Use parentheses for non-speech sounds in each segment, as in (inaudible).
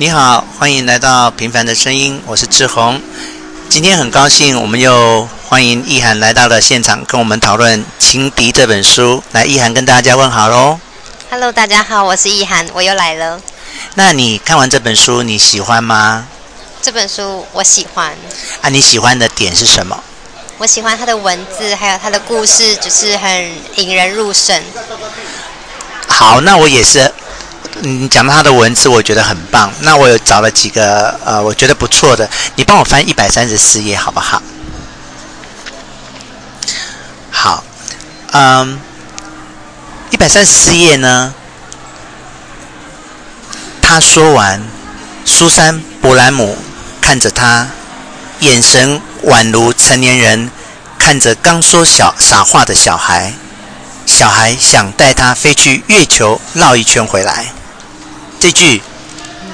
你好，欢迎来到平凡的声音，我是志宏。今天很高兴，我们又欢迎意涵来到了现场，跟我们讨论《情敌》这本书。来，意涵跟大家问好喽。Hello，大家好，我是意涵，我又来了。那你看完这本书，你喜欢吗？这本书我喜欢。啊，你喜欢的点是什么？我喜欢它的文字，还有它的故事，就是很引人入胜。好，那我也是。你讲到他的文字，我觉得很棒。那我有找了几个呃，我觉得不错的，你帮我翻一百三十四页好不好？好，嗯，一百三十四页呢，他说完，苏珊·伯兰姆看着他，眼神宛如成年人看着刚说小傻话的小孩。小孩想带他飞去月球绕一圈回来。这句，嗯，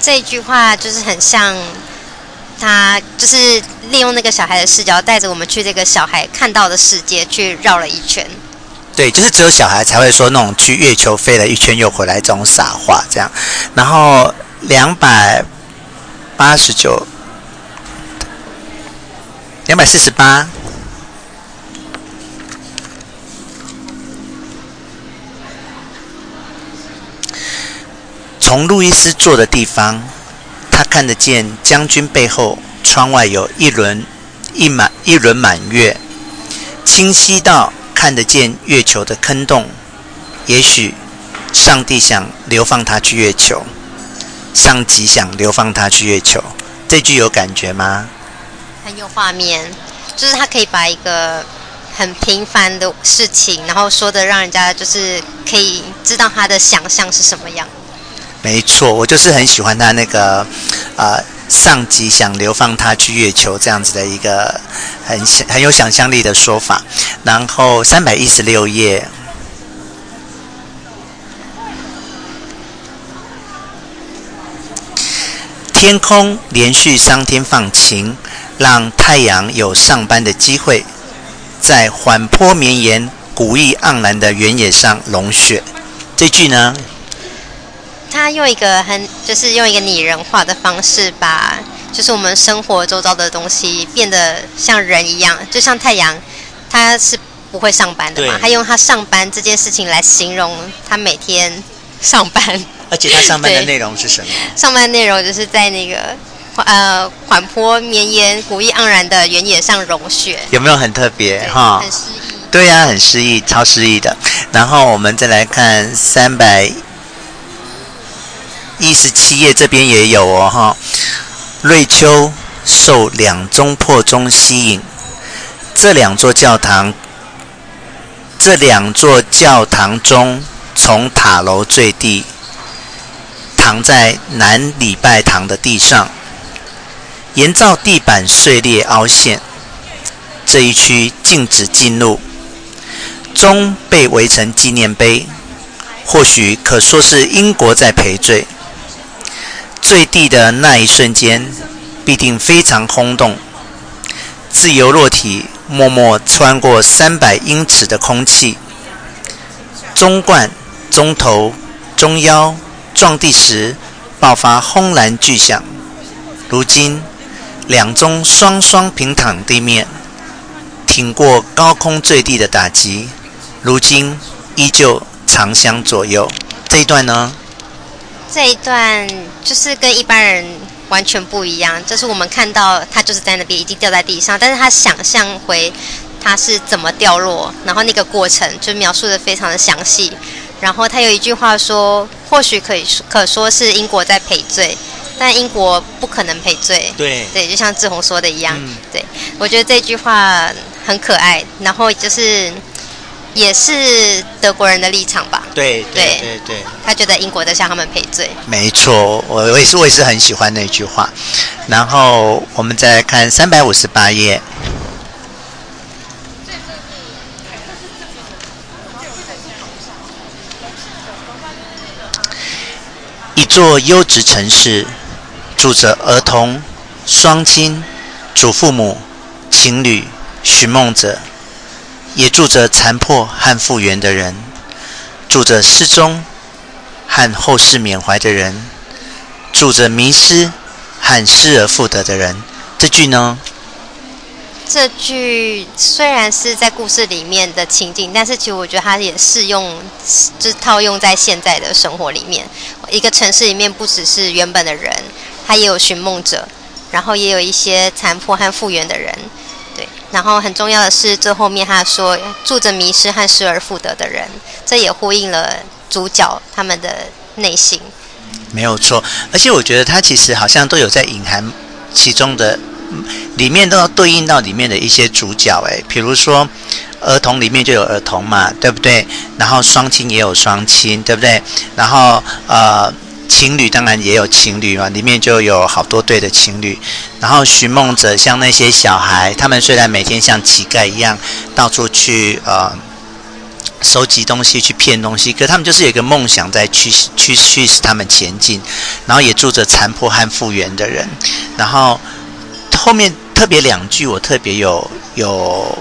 这句话就是很像他，就是利用那个小孩的视角，带着我们去这个小孩看到的世界去绕了一圈。对，就是只有小孩才会说那种去月球飞了一圈又回来这种傻话，这样。然后两百八十九，两百四十八。从路易斯坐的地方，他看得见将军背后窗外有一轮一满一轮满月，清晰到看得见月球的坑洞。也许上帝想流放他去月球，上级想流放他去月球。这句有感觉吗？很有画面，就是他可以把一个很平凡的事情，然后说的让人家就是可以知道他的想象是什么样。没错，我就是很喜欢他那个，呃，上级想流放他去月球这样子的一个很很有想象力的说法。然后三百一十六页，天空连续三天放晴，让太阳有上班的机会，在缓坡绵延、古意盎然的原野上融雪。这句呢？他用一个很，就是用一个拟人化的方式，把就是我们生活周遭的东西变得像人一样，就像太阳，他是不会上班的嘛，他用他上班这件事情来形容他每天上班。而且他上班的内容是什么？(laughs) 上班的内容就是在那个呃缓坡绵延、古意盎然的原野上融雪。有没有很特别哈？很诗意。对呀、啊，很诗意，超诗意的。然后我们再来看三百。一十七页这边也有哦，哈。瑞秋受两宗破钟吸引，这两座教堂，这两座教堂中，从塔楼坠地，躺在南礼拜堂的地上，沿造地板碎裂凹陷，这一区禁止进入。钟被围成纪念碑，或许可说是英国在赔罪。坠地的那一瞬间，必定非常轰动。自由落体默默穿过三百英尺的空气，中冠、中头、中腰撞地时爆发轰然巨响。如今，两中双双平躺地面，挺过高空坠地的打击。如今依旧长相左右。这一段呢？这一段就是跟一般人完全不一样，就是我们看到他就是在那边已经掉在地上，但是他想象回他是怎么掉落，然后那个过程就描述的非常的详细。然后他有一句话说，或许可以可说是英国在赔罪，但英国不可能赔罪。对对，就像志宏说的一样，嗯、对，我觉得这句话很可爱，然后就是。也是德国人的立场吧？对对对对，他觉得英国在向他们赔罪。没错，我我也是我也是很喜欢那句话。然后我们再来看三百五十八页，一座优质城市，住着儿童、双亲、祖父母、情侣、寻梦者。也住着残破和复原的人，住着失踪和后世缅怀的人，住着迷失和失而复得的人。这句呢？这句虽然是在故事里面的情景，但是其实我觉得它也适用，就套用在现在的生活里面。一个城市里面不只是原本的人，他也有寻梦者，然后也有一些残破和复原的人。然后很重要的是最后面他说住着迷失和失而复得的人，这也呼应了主角他们的内心。没有错，而且我觉得他其实好像都有在隐含其中的。里面都要对应到里面的一些主角，诶，比如说儿童里面就有儿童嘛，对不对？然后双亲也有双亲，对不对？然后呃，情侣当然也有情侣嘛，里面就有好多对的情侣。然后寻梦者像那些小孩，他们虽然每天像乞丐一样到处去呃收集东西、去骗东西，可他们就是有一个梦想在驱驱驱使他们前进。然后也住着残破和复原的人，然后。后面特别两句我特别有有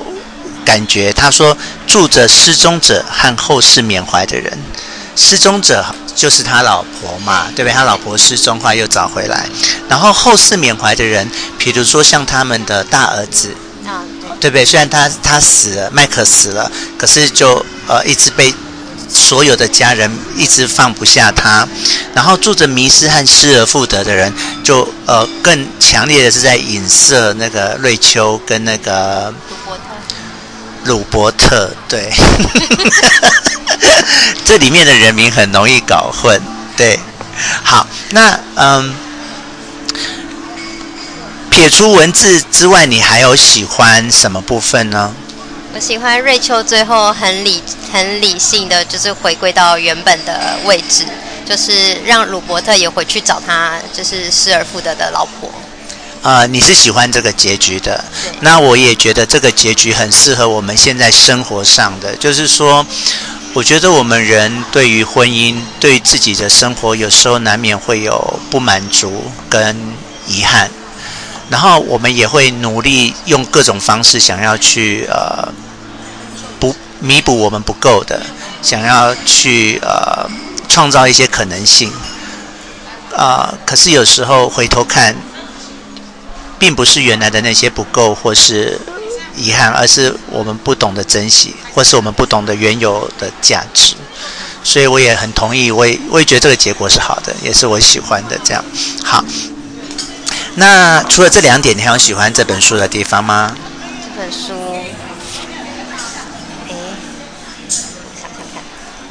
感觉，他说住着失踪者和后世缅怀的人，失踪者就是他老婆嘛，对不对？他老婆失踪后来又找回来，然后后世缅怀的人，比如说像他们的大儿子，对不对？虽然他他死了，麦克死了，可是就呃一直被。所有的家人一直放不下他，然后住着迷失和失而复得的人，就呃更强烈的是在影射那个瑞秋跟那个鲁伯特。鲁伯特，对，(laughs) (laughs) 这里面的人名很容易搞混，对。好，那嗯，撇除文字之外，你还有喜欢什么部分呢？我喜欢瑞秋最后很理很理性的，就是回归到原本的位置，就是让鲁伯特也回去找他，就是失而复得的老婆。啊、呃，你是喜欢这个结局的？那我也觉得这个结局很适合我们现在生活上的，就是说，我觉得我们人对于婚姻、对自己的生活，有时候难免会有不满足跟遗憾。然后我们也会努力用各种方式，想要去呃补弥补我们不够的，想要去呃创造一些可能性。啊、呃，可是有时候回头看，并不是原来的那些不够或是遗憾，而是我们不懂得珍惜，或是我们不懂得原有的价值。所以我也很同意，我也我也觉得这个结果是好的，也是我喜欢的。这样好。那除了这两点，你还有喜欢这本书的地方吗？这本书，哎，想想看，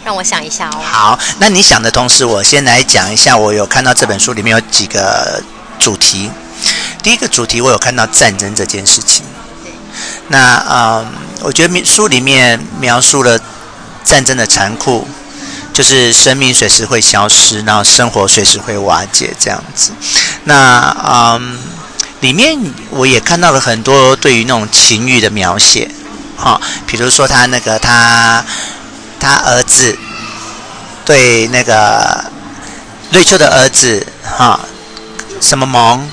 让我想一下哦。好，那你想的同时，我先来讲一下。我有看到这本书里面有几个主题。第一个主题，我有看到战争这件事情。那嗯，我觉得书里面描述了战争的残酷。就是生命随时会消失，然后生活随时会瓦解这样子。那嗯，里面我也看到了很多对于那种情欲的描写，哈、哦，比如说他那个他他儿子对那个瑞秋的儿子哈、什么萌？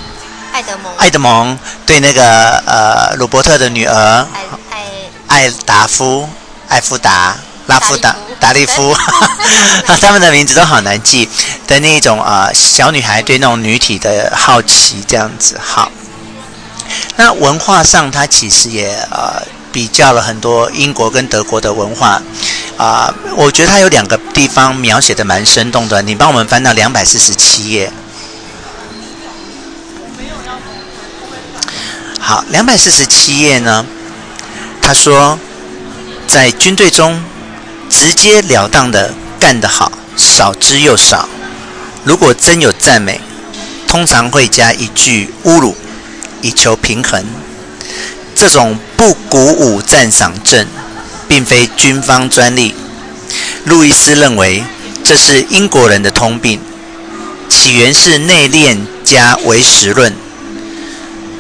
爱德蒙。爱德蒙对那个呃鲁伯特的女儿爱爱爱达夫艾夫达。拉夫达达利夫，(laughs) (laughs) 他们的名字都好难记的那种啊、呃，小女孩对那种女体的好奇这样子。好，那文化上，它其实也呃比较了很多英国跟德国的文化啊、呃，我觉得它有两个地方描写的蛮生动的。你帮我们翻到两百四十七页。好，两百四十七页呢，他说在军队中。直截了当的干得好，少之又少。如果真有赞美，通常会加一句侮辱，以求平衡。这种不鼓舞赞赏症，并非军方专利。路易斯认为这是英国人的通病，起源是内敛加唯实论。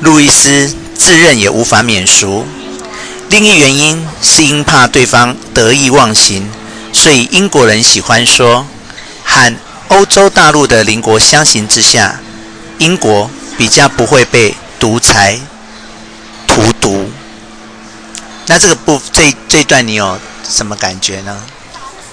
路易斯自认也无法免俗。另一原因是因怕对方得意忘形，所以英国人喜欢说，和欧洲大陆的邻国相形之下，英国比较不会被独裁荼毒。那这个部这这段你有什么感觉呢？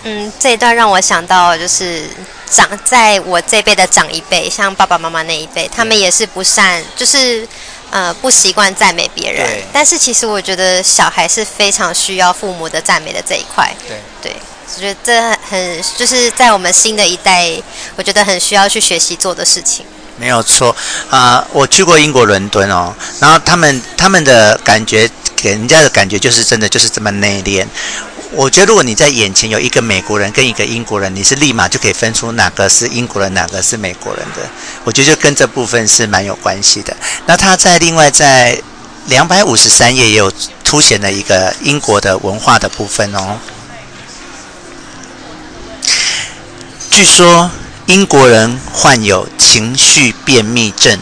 嗯，这一段让我想到就是长在我这辈的长一辈，像爸爸妈妈那一辈，他们也是不善，就是呃不习惯赞美别人。但是其实我觉得小孩是非常需要父母的赞美的这一块。对。对，我觉得这很就是在我们新的一代，我觉得很需要去学习做的事情。没有错啊、呃，我去过英国伦敦哦，然后他们他们的感觉给人家的感觉就是真的就是这么内敛。我觉得如果你在眼前有一个美国人跟一个英国人，你是立马就可以分出哪个是英国人，哪个是美国人的。我觉得就跟这部分是蛮有关系的。那他在另外在两百五十三页也有凸显了一个英国的文化的部分哦。据说。英国人患有情绪便秘症，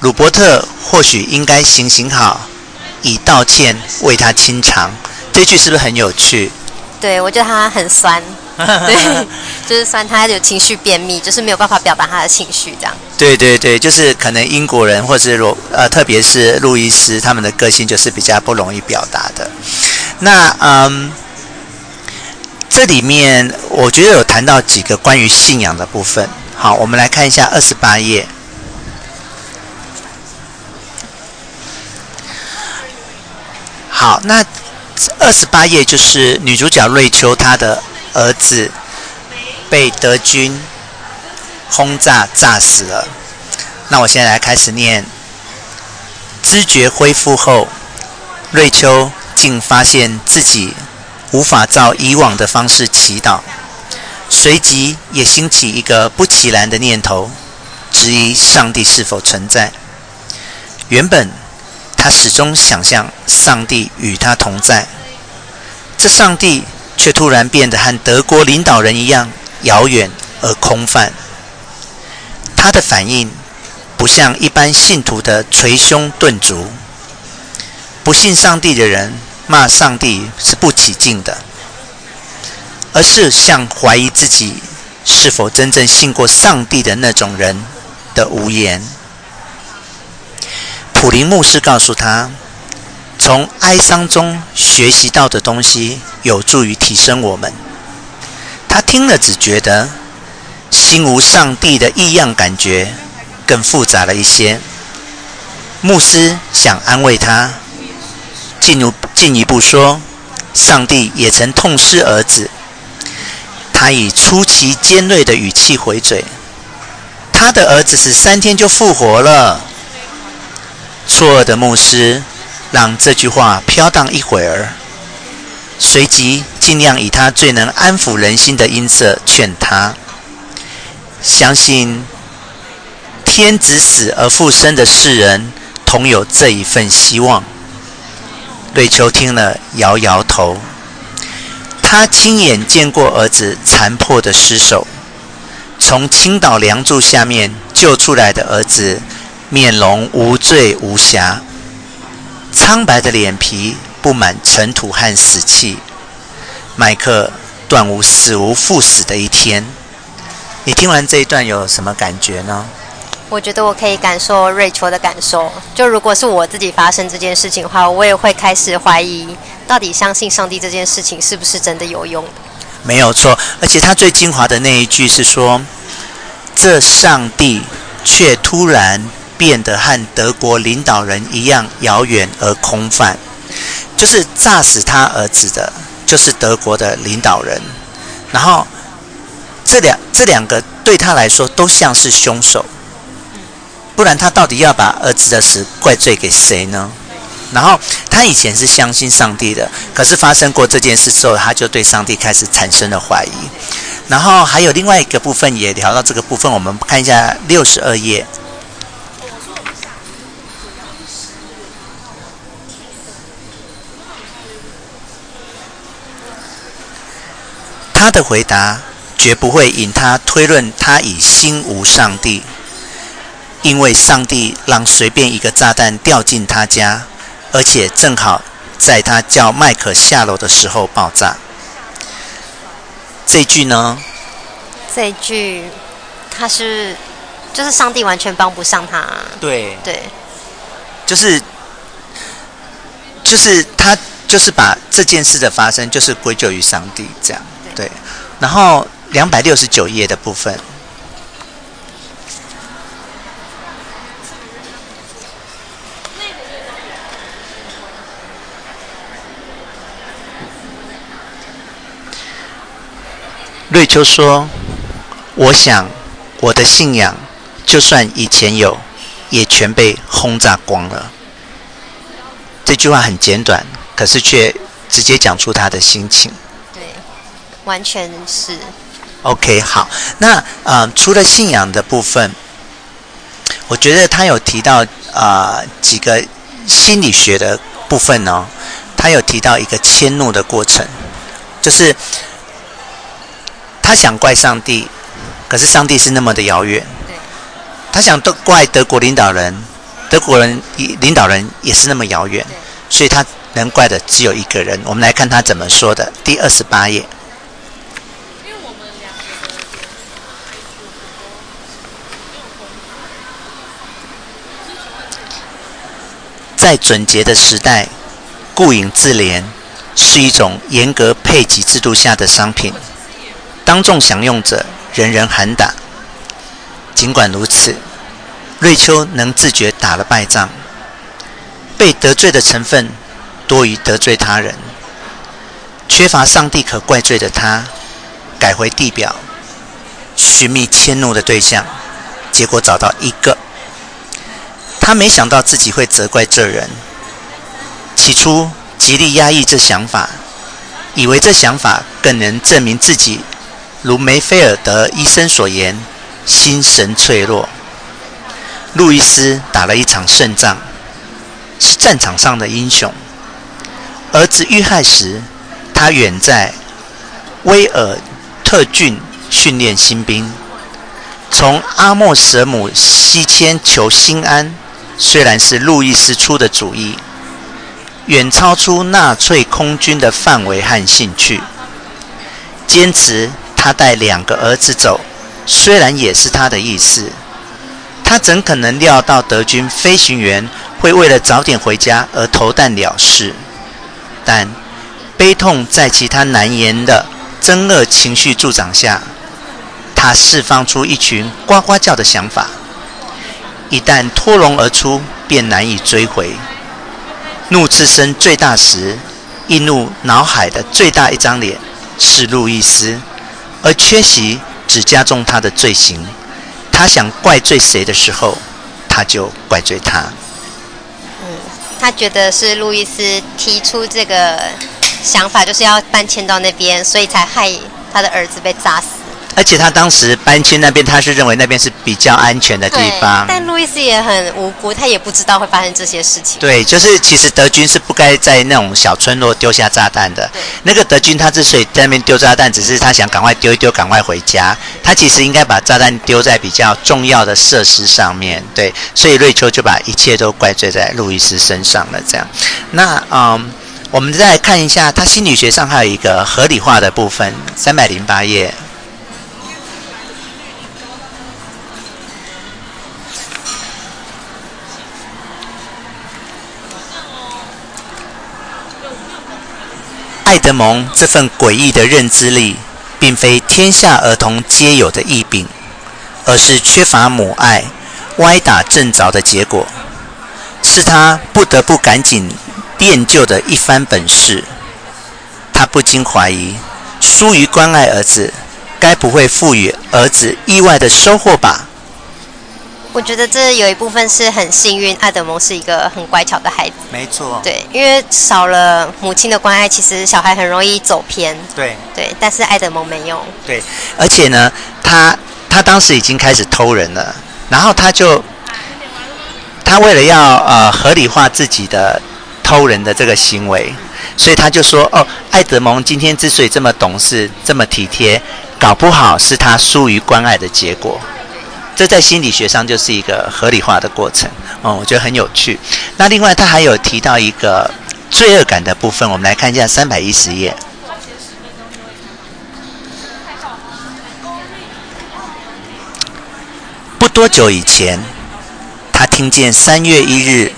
鲁伯特或许应该行行好，以道歉为他清偿。这句是不是很有趣？对，我觉得他很酸，(laughs) 对，就是酸。他有情绪便秘，就是没有办法表达他的情绪，这样。对对对，就是可能英国人或是罗呃，特别是路易斯，他们的个性就是比较不容易表达的。那嗯。这里面我觉得有谈到几个关于信仰的部分。好，我们来看一下二十八页。好，那二十八页就是女主角瑞秋她的儿子被德军轰炸炸死了。那我现在来开始念。知觉恢复后，瑞秋竟发现自己。无法照以往的方式祈祷，随即也兴起一个不其然的念头，质疑上帝是否存在。原本他始终想象上帝与他同在，这上帝却突然变得和德国领导人一样遥远而空泛。他的反应不像一般信徒的捶胸顿足，不信上帝的人。骂上帝是不起劲的，而是像怀疑自己是否真正信过上帝的那种人的无言。普林牧师告诉他，从哀伤中学习到的东西有助于提升我们。他听了只觉得心无上帝的异样感觉更复杂了一些。牧师想安慰他。进入进一步说，上帝也曾痛失儿子。他以出奇尖锐的语气回嘴：“他的儿子是三天就复活了。”错愕的牧师让这句话飘荡一会儿，随即尽量以他最能安抚人心的音色劝他：“相信天子死而复生的世人，同有这一份希望。”瑞秋听了，摇摇头。他亲眼见过儿子残破的尸首，从青岛梁柱下面救出来的儿子，面容无罪无瑕，苍白的脸皮布满尘土和死气。麦克断无死无复死的一天。你听完这一段有什么感觉呢？我觉得我可以感受瑞秋的感受。就如果是我自己发生这件事情的话，我也会开始怀疑，到底相信上帝这件事情是不是真的有用的？没有错，而且他最精华的那一句是说：“这上帝却突然变得和德国领导人一样遥远而空泛。”就是炸死他儿子的，就是德国的领导人。然后这两这两个对他来说都像是凶手。不然他到底要把儿子的死怪罪给谁呢？然后他以前是相信上帝的，可是发生过这件事之后，他就对上帝开始产生了怀疑。然后还有另外一个部分也聊到这个部分，我们看一下六十二页。他的回答绝不会引他推论他已心无上帝。因为上帝让随便一个炸弹掉进他家，而且正好在他叫麦克下楼的时候爆炸。这句呢？这句他是就是上帝完全帮不上他。对对，就是就是他就是把这件事的发生就是归咎于上帝这样。对，然后两百六十九页的部分。瑞秋说：“我想，我的信仰，就算以前有，也全被轰炸光了。”这句话很简短，可是却直接讲出他的心情。对，完全是。OK，好，那呃，除了信仰的部分，我觉得他有提到啊、呃、几个心理学的部分哦，他有提到一个迁怒的过程，就是。他想怪上帝，可是上帝是那么的遥远。他想都怪德国领导人，德国人领导人也是那么遥远，所以他能怪的只有一个人。我们来看他怎么说的，第二十八页。在准节的时代，顾影自怜是一种严格配给制度下的商品。当众享用者，人人喊打。尽管如此，瑞秋能自觉打了败仗，被得罪的成分多于得罪他人。缺乏上帝可怪罪的他，改回地表，寻觅迁怒的对象，结果找到一个。他没想到自己会责怪这人，起初极力压抑这想法，以为这想法更能证明自己。如梅菲尔德医生所言，心神脆弱。路易斯打了一场胜仗，是战场上的英雄。儿子遇害时，他远在威尔特郡训练新兵。从阿莫舍姆西迁求心安，虽然是路易斯出的主意，远超出纳粹空军的范围和兴趣，坚持。他带两个儿子走，虽然也是他的意思，他怎可能料到德军飞行员会为了早点回家而投弹了事？但悲痛在其他难言的憎恶情绪助长下，他释放出一群呱呱叫的想法，一旦脱笼而出，便难以追回。怒斥声最大时，易怒脑海的最大一张脸是路易斯。而缺席只加重他的罪行。他想怪罪谁的时候，他就怪罪他。嗯，他觉得是路易斯提出这个想法，就是要搬迁到那边，所以才害他的儿子被炸死。而且他当时搬迁那边，他是认为那边是比较安全的地方。但路易斯也很无辜，他也不知道会发生这些事情。对，就是其实德军是不该在那种小村落丢下炸弹的。那个德军他之所以在那边丢炸弹，只是他想赶快丢一丢，赶快回家。他其实应该把炸弹丢在比较重要的设施上面。对，所以瑞秋就把一切都怪罪在路易斯身上了。这样，那嗯，我们再来看一下，他心理学上还有一个合理化的部分，三百零八页。爱德蒙这份诡异的认知力，并非天下儿童皆有的异病，而是缺乏母爱、歪打正着的结果，是他不得不赶紧练就的一番本事。他不禁怀疑，疏于关爱儿子，该不会赋予儿子意外的收获吧？我觉得这有一部分是很幸运，爱德蒙是一个很乖巧的孩子。没错。对，因为少了母亲的关爱，其实小孩很容易走偏。对。对，但是爱德蒙没有。对，而且呢，他他当时已经开始偷人了，然后他就他为了要呃合理化自己的偷人的这个行为，所以他就说：“哦，爱德蒙今天之所以这么懂事、这么体贴，搞不好是他疏于关爱的结果。”这在心理学上就是一个合理化的过程，哦，我觉得很有趣。那另外他还有提到一个罪恶感的部分，我们来看一下三百一十页。不多久以前，他听见三月一日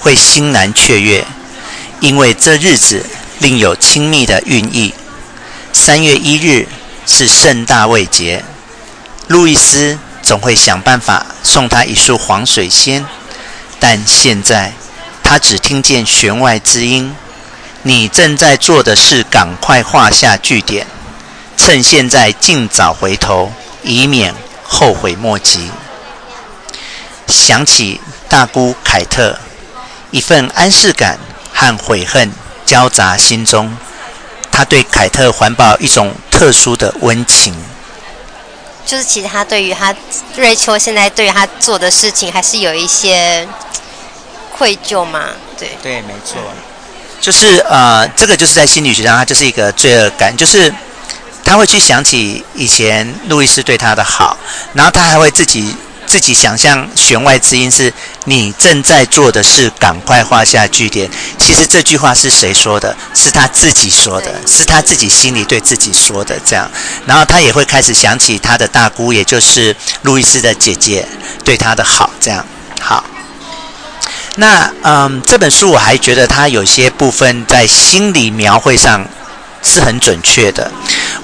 会欣然雀跃，因为这日子另有亲密的寓意。三月一日是盛大未捷，路易斯总会想办法送他一束黄水仙。但现在，他只听见弦外之音：“你正在做的事，赶快画下句点，趁现在尽早回头，以免后悔莫及。”想起大姑凯特，一份安适感和悔恨交杂心中。他对凯特环抱一种特殊的温情，就是其实他对于他瑞秋现在对于他做的事情，还是有一些愧疚嘛？对对，没错，就是呃，这个就是在心理学上，他就是一个罪恶感，就是他会去想起以前路易斯对他的好，然后他还会自己。自己想象弦外之音是你正在做的事，赶快画下句点。其实这句话是谁说的？是他自己说的，是他自己心里对自己说的。这样，然后他也会开始想起他的大姑，也就是路易斯的姐姐对他的好。这样，好。那嗯，这本书我还觉得它有些部分在心理描绘上是很准确的。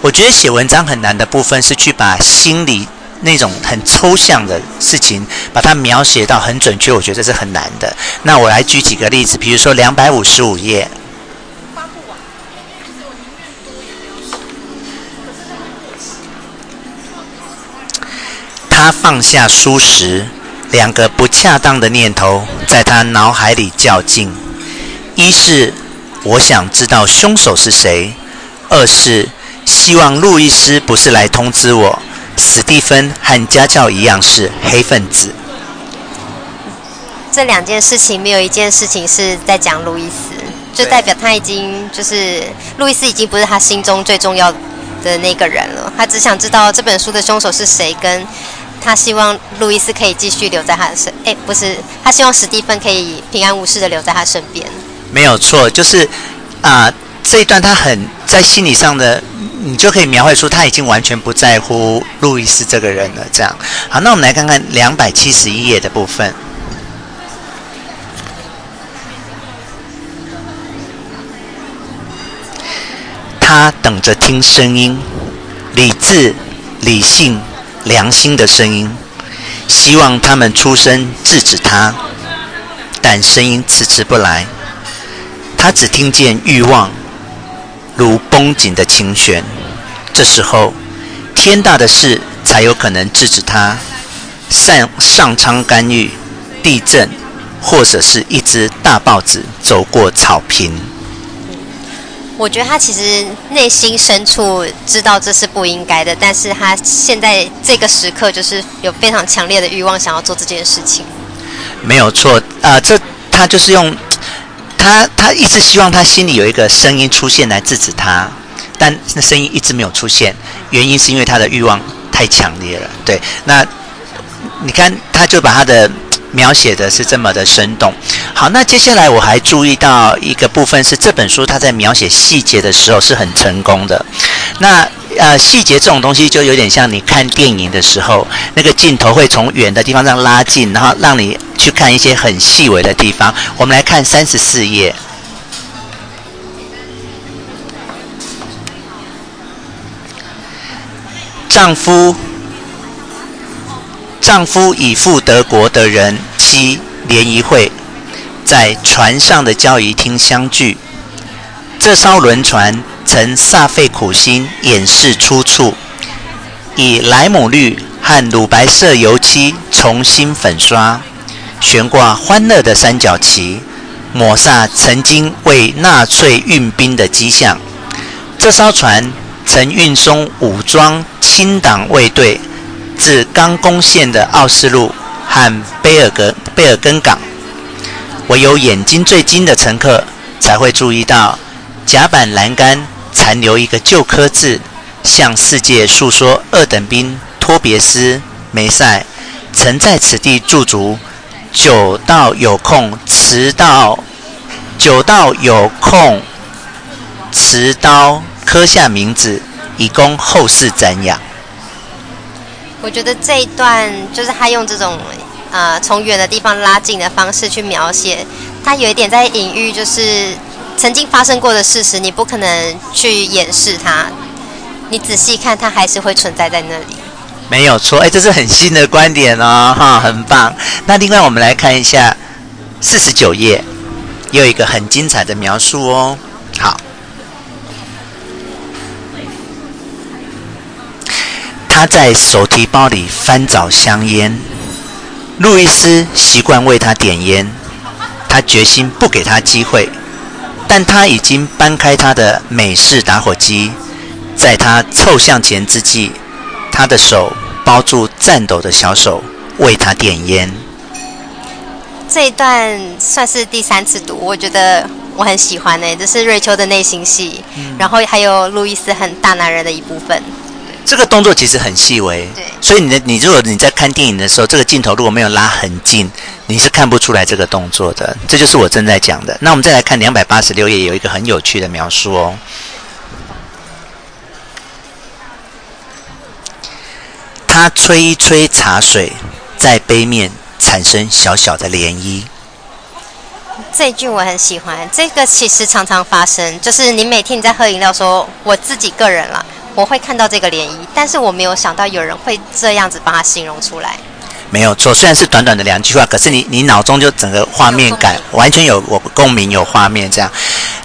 我觉得写文章很难的部分是去把心理。那种很抽象的事情，把它描写到很准确，我觉得是很难的。那我来举几个例子，比如说两百五十五页，他放下书时，两个不恰当的念头在他脑海里较劲：一是我想知道凶手是谁；二是希望路易斯不是来通知我。史蒂芬和家教一样是黑分子。这两件事情没有一件事情是在讲路易斯，就代表他已经就是路易斯已经不是他心中最重要的那个人了。他只想知道这本书的凶手是谁，跟他希望路易斯可以继续留在他的身。哎，不是，他希望史蒂芬可以平安无事的留在他身边。没有错，就是啊、呃，这一段他很在心理上的。你就可以描绘出他已经完全不在乎路易斯这个人了。这样，好，那我们来看看两百七十一页的部分。他等着听声音，理智、理性、良心的声音，希望他们出声制止他，但声音迟迟不来。他只听见欲望。如绷紧的琴弦，这时候天大的事才有可能制止他。上上苍干预，地震，或者是一只大豹子走过草坪。我觉得他其实内心深处知道这是不应该的，但是他现在这个时刻就是有非常强烈的欲望想要做这件事情。没有错啊、呃，这他就是用。他他一直希望他心里有一个声音出现来制止他，但那声音一直没有出现，原因是因为他的欲望太强烈了。对，那你看，他就把他的描写的是这么的生动。好，那接下来我还注意到一个部分是这本书他在描写细节的时候是很成功的。那呃，细节这种东西就有点像你看电影的时候，那个镜头会从远的地方这样拉近，然后让你去看一些很细微的地方。我们来看三十四页。丈夫，丈夫已赴德国的人妻联谊会，在船上的交谊厅相聚。这艘轮船。曾煞费苦心掩饰出处，以莱姆绿和乳白色油漆重新粉刷，悬挂欢乐的三角旗，抹煞曾经为纳粹运兵的迹象。这艘船曾运送武装清党卫队至刚攻陷的奥斯陆和贝尔格贝尔根港，唯有眼睛最精的乘客才会注意到甲板栏杆。残留一个旧科字，向世界诉说二等兵托别斯梅塞曾在此地驻足，久到有空持刀，久到有空持刀刻下名字，以供后世瞻仰。我觉得这一段就是他用这种呃从远的地方拉近的方式去描写，他有一点在隐喻，就是。曾经发生过的事实，你不可能去掩饰它。你仔细看，它还是会存在在那里。没有错，哎，这是很新的观点哦，哈，很棒。那另外我们来看一下四十九页，又有一个很精彩的描述哦。好，他在手提包里翻找香烟，路易斯习惯为他点烟，他决心不给他机会。但他已经搬开他的美式打火机，在他凑向前之际，他的手包住颤抖的小手，为他点烟。这一段算是第三次读，我觉得我很喜欢呢。这是瑞秋的内心戏，嗯、然后还有路易斯很大男人的一部分。这个动作其实很细微，对，所以你的你如果你在看电影的时候，这个镜头如果没有拉很近，你是看不出来这个动作的。这就是我正在讲的。那我们再来看两百八十六页，有一个很有趣的描述哦。他吹一吹茶水，在杯面产生小小的涟漪。这一句我很喜欢，这个其实常常发生，就是你每天你在喝饮料，说我自己个人了。我会看到这个涟漪，但是我没有想到有人会这样子把它形容出来。没有错，虽然是短短的两句话，可是你你脑中就整个画面感完全有我共鸣，有画面这样。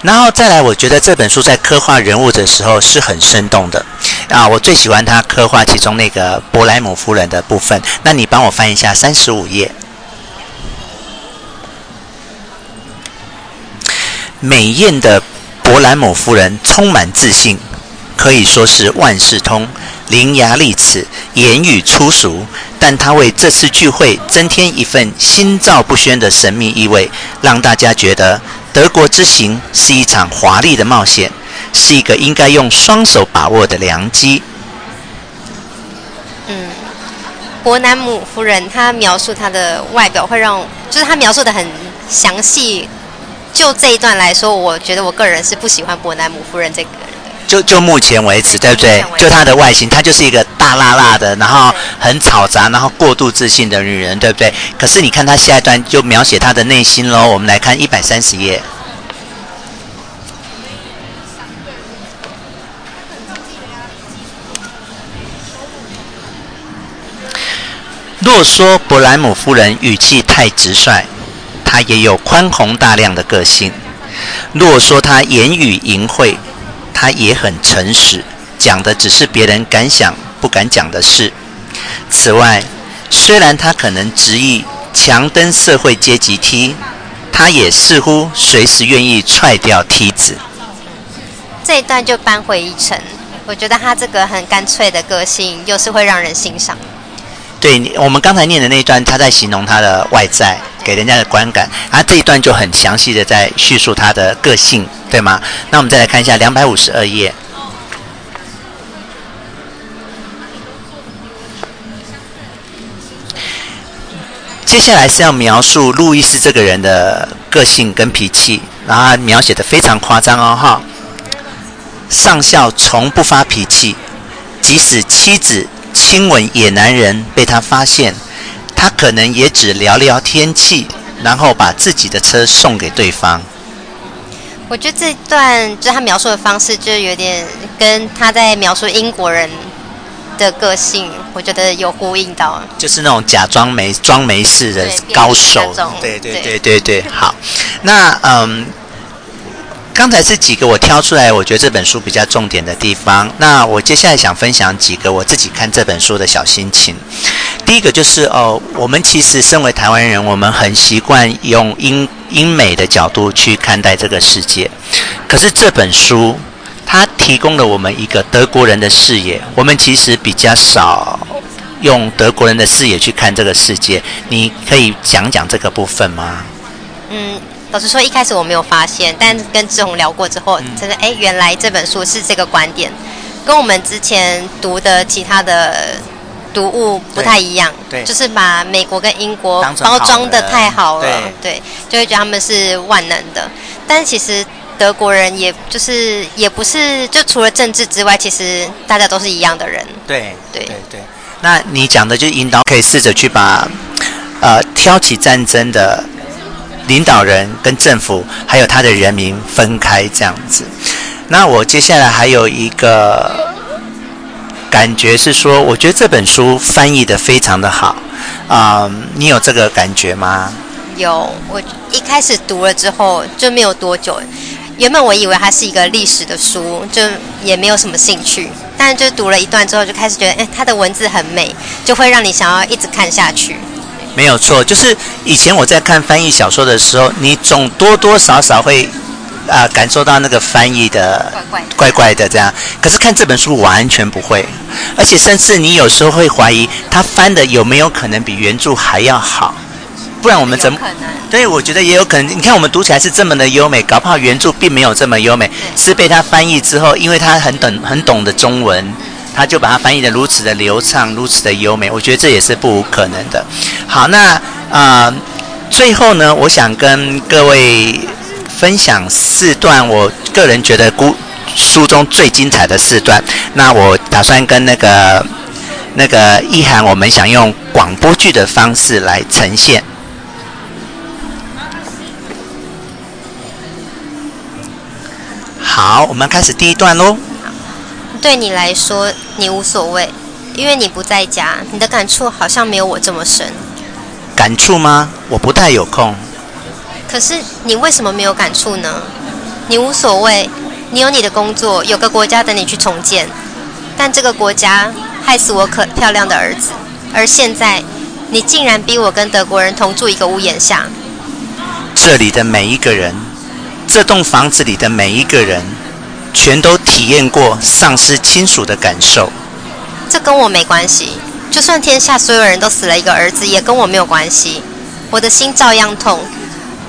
然后再来，我觉得这本书在刻画人物的时候是很生动的啊，我最喜欢他刻画其中那个伯莱姆夫人的部分。那你帮我翻一下三十五页，美艳的伯莱姆夫人充满自信。可以说是万事通，伶牙俐齿，言语粗俗，但他为这次聚会增添一份心照不宣的神秘意味，让大家觉得德国之行是一场华丽的冒险，是一个应该用双手把握的良机。嗯，伯南姆夫人她描述她的外表会让，就是她描述的很详细。就这一段来说，我觉得我个人是不喜欢伯南姆夫人这个。就就目前为止，对不对？就她的外形，她就是一个大辣辣的，然后很吵杂，然后过度自信的女人，对不对？可是你看她下一段就描写她的内心喽。我们来看一百三十页。若说伯莱姆夫人语气太直率，她也有宽宏大量的个性；若说她言语淫秽，他也很诚实，讲的只是别人敢想不敢讲的事。此外，虽然他可能执意强登社会阶级梯，他也似乎随时愿意踹掉梯子。这一段就扳回一城，我觉得他这个很干脆的个性，又是会让人欣赏。对，我们刚才念的那一段，他在形容他的外在给人家的观感，而这一段就很详细的在叙述他的个性。对吗？那我们再来看一下两百五十二页。接下来是要描述路易斯这个人的个性跟脾气，然后他描写的非常夸张哦，哈。上校从不发脾气，即使妻子亲吻野男人被他发现，他可能也只聊聊天气，然后把自己的车送给对方。我觉得这段就是他描述的方式，就有点跟他在描述英国人的个性，我觉得有呼应到。就是那种假装没装没事的高手。对对对对对，(laughs) 好。那嗯，刚才这几个我挑出来，我觉得这本书比较重点的地方。那我接下来想分享几个我自己看这本书的小心情。第一个就是哦，我们其实身为台湾人，我们很习惯用英英美的角度去看待这个世界。可是这本书，它提供了我们一个德国人的视野。我们其实比较少用德国人的视野去看这个世界。你可以讲讲这个部分吗？嗯，老实说，一开始我没有发现，但跟志宏聊过之后，真的哎，原来这本书是这个观点，跟我们之前读的其他的。读物不太一样，对，就是把美国跟英国包装的太好了，对，对，就会觉得他们是万能的。但其实德国人也就是也不是，就除了政治之外，其实大家都是一样的人。对，对，对，对。那你讲的就是引导，可以试着去把呃挑起战争的领导人跟政府，还有他的人民分开这样子。那我接下来还有一个。感觉是说，我觉得这本书翻译得非常的好啊、你有这个感觉吗？有，我一开始读了之后就没有多久，原本我以为它是一个历史的书，就也没有什么兴趣，但就读了一段之后，就开始觉得，哎，它的文字很美，就会让你想要一直看下去。没有错，就是以前我在看翻译小说的时候，你总多多少少会。啊、呃，感受到那个翻译的怪怪的，这样，可是看这本书完全不会，而且甚至你有时候会怀疑他翻的有没有可能比原著还要好，不然我们怎么可能？对，我觉得也有可能。你看我们读起来是这么的优美，搞不好原著并没有这么优美，是被他翻译之后，因为他很懂很懂的中文，他就把它翻译的如此的流畅，如此的优美。我觉得这也是不无可能的。好，那啊、呃，最后呢，我想跟各位。分享四段，我个人觉得书书中最精彩的四段。那我打算跟那个那个意涵，我们想用广播剧的方式来呈现。好，我们开始第一段喽。对你来说，你无所谓，因为你不在家，你的感触好像没有我这么深。感触吗？我不太有空。可是你为什么没有感触呢？你无所谓，你有你的工作，有个国家等你去重建。但这个国家害死我可漂亮的儿子，而现在你竟然逼我跟德国人同住一个屋檐下。这里的每一个人，这栋房子里的每一个人，全都体验过丧失亲属的感受。这跟我没关系，就算天下所有人都死了一个儿子，也跟我没有关系。我的心照样痛。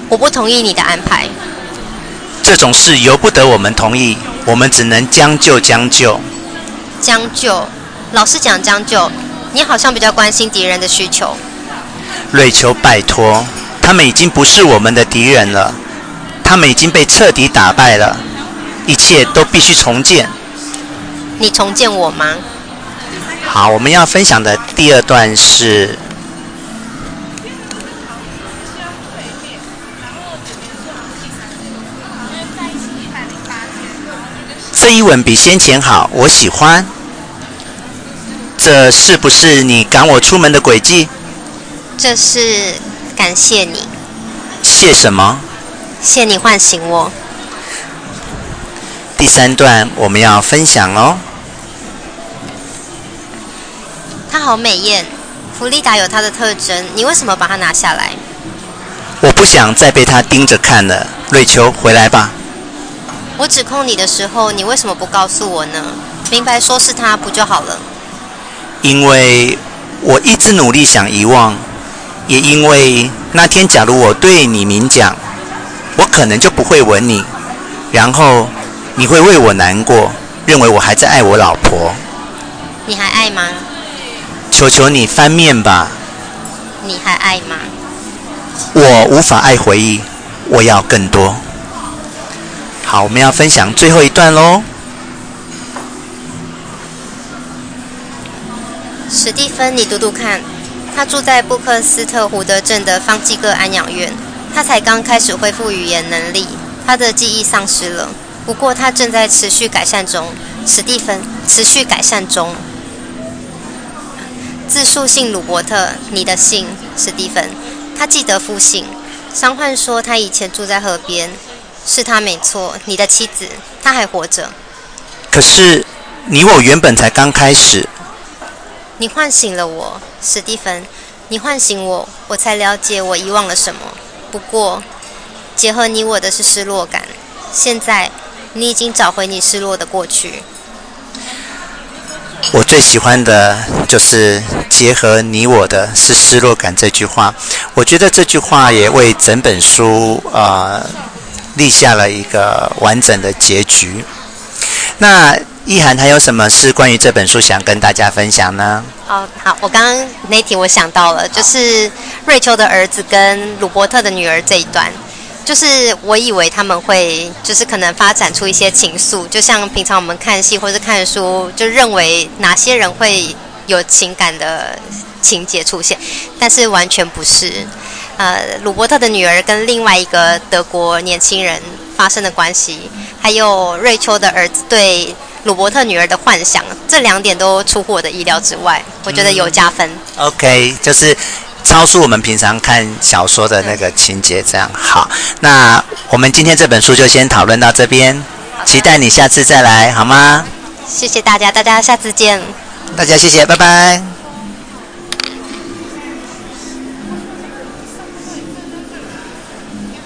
我不同意你的安排。这种事由不得我们同意，我们只能将就将就。将就，老实讲将就。你好像比较关心敌人的需求。瑞秋，拜托，他们已经不是我们的敌人了，他们已经被彻底打败了，一切都必须重建。你重建我吗？好，我们要分享的第二段是。这一吻比先前好，我喜欢。这是不是你赶我出门的诡计？这是感谢你。谢什么？谢你唤醒我。第三段我们要分享哦。她好美艳，弗利达有她的特征，你为什么把它拿下来？我不想再被她盯着看了。瑞秋，回来吧。我指控你的时候，你为什么不告诉我呢？明白说是他不就好了？因为我一直努力想遗忘，也因为那天假如我对你明讲，我可能就不会吻你，然后你会为我难过，认为我还在爱我老婆。你还爱吗？求求你翻面吧。你还爱吗？我无法爱回忆，我要更多。好，我们要分享最后一段喽。史蒂芬，你读读看，他住在布克斯特胡德镇的方济各安养院，他才刚开始恢复语言能力，他的记忆丧失了，不过他正在持续改善中。史蒂芬，持续改善中。自述姓鲁伯特，你的姓史蒂芬，他记得复姓。商贩说他以前住在河边。是他没错，你的妻子，他还活着。可是，你我原本才刚开始。你唤醒了我，史蒂芬，你唤醒我，我才了解我遗忘了什么。不过，结合你我的是失落感。现在，你已经找回你失落的过去。我最喜欢的就是结合你我的是失落感这句话。我觉得这句话也为整本书啊。呃立下了一个完整的结局。那意涵还有什么是关于这本书想跟大家分享呢？哦，好，我刚刚那题我想到了，就是瑞秋的儿子跟鲁伯特的女儿这一段，就是我以为他们会就是可能发展出一些情愫，就像平常我们看戏或者看书，就认为哪些人会有情感的情节出现，但是完全不是。呃，鲁伯特的女儿跟另外一个德国年轻人发生的关系，还有瑞秋的儿子对鲁伯特女儿的幻想，这两点都出乎我的意料之外，我觉得有加分。OK，就是超出我们平常看小说的那个情节，这样好。那我们今天这本书就先讨论到这边，期待你下次再来，好吗？谢谢大家，大家下次见。大家谢谢，拜拜。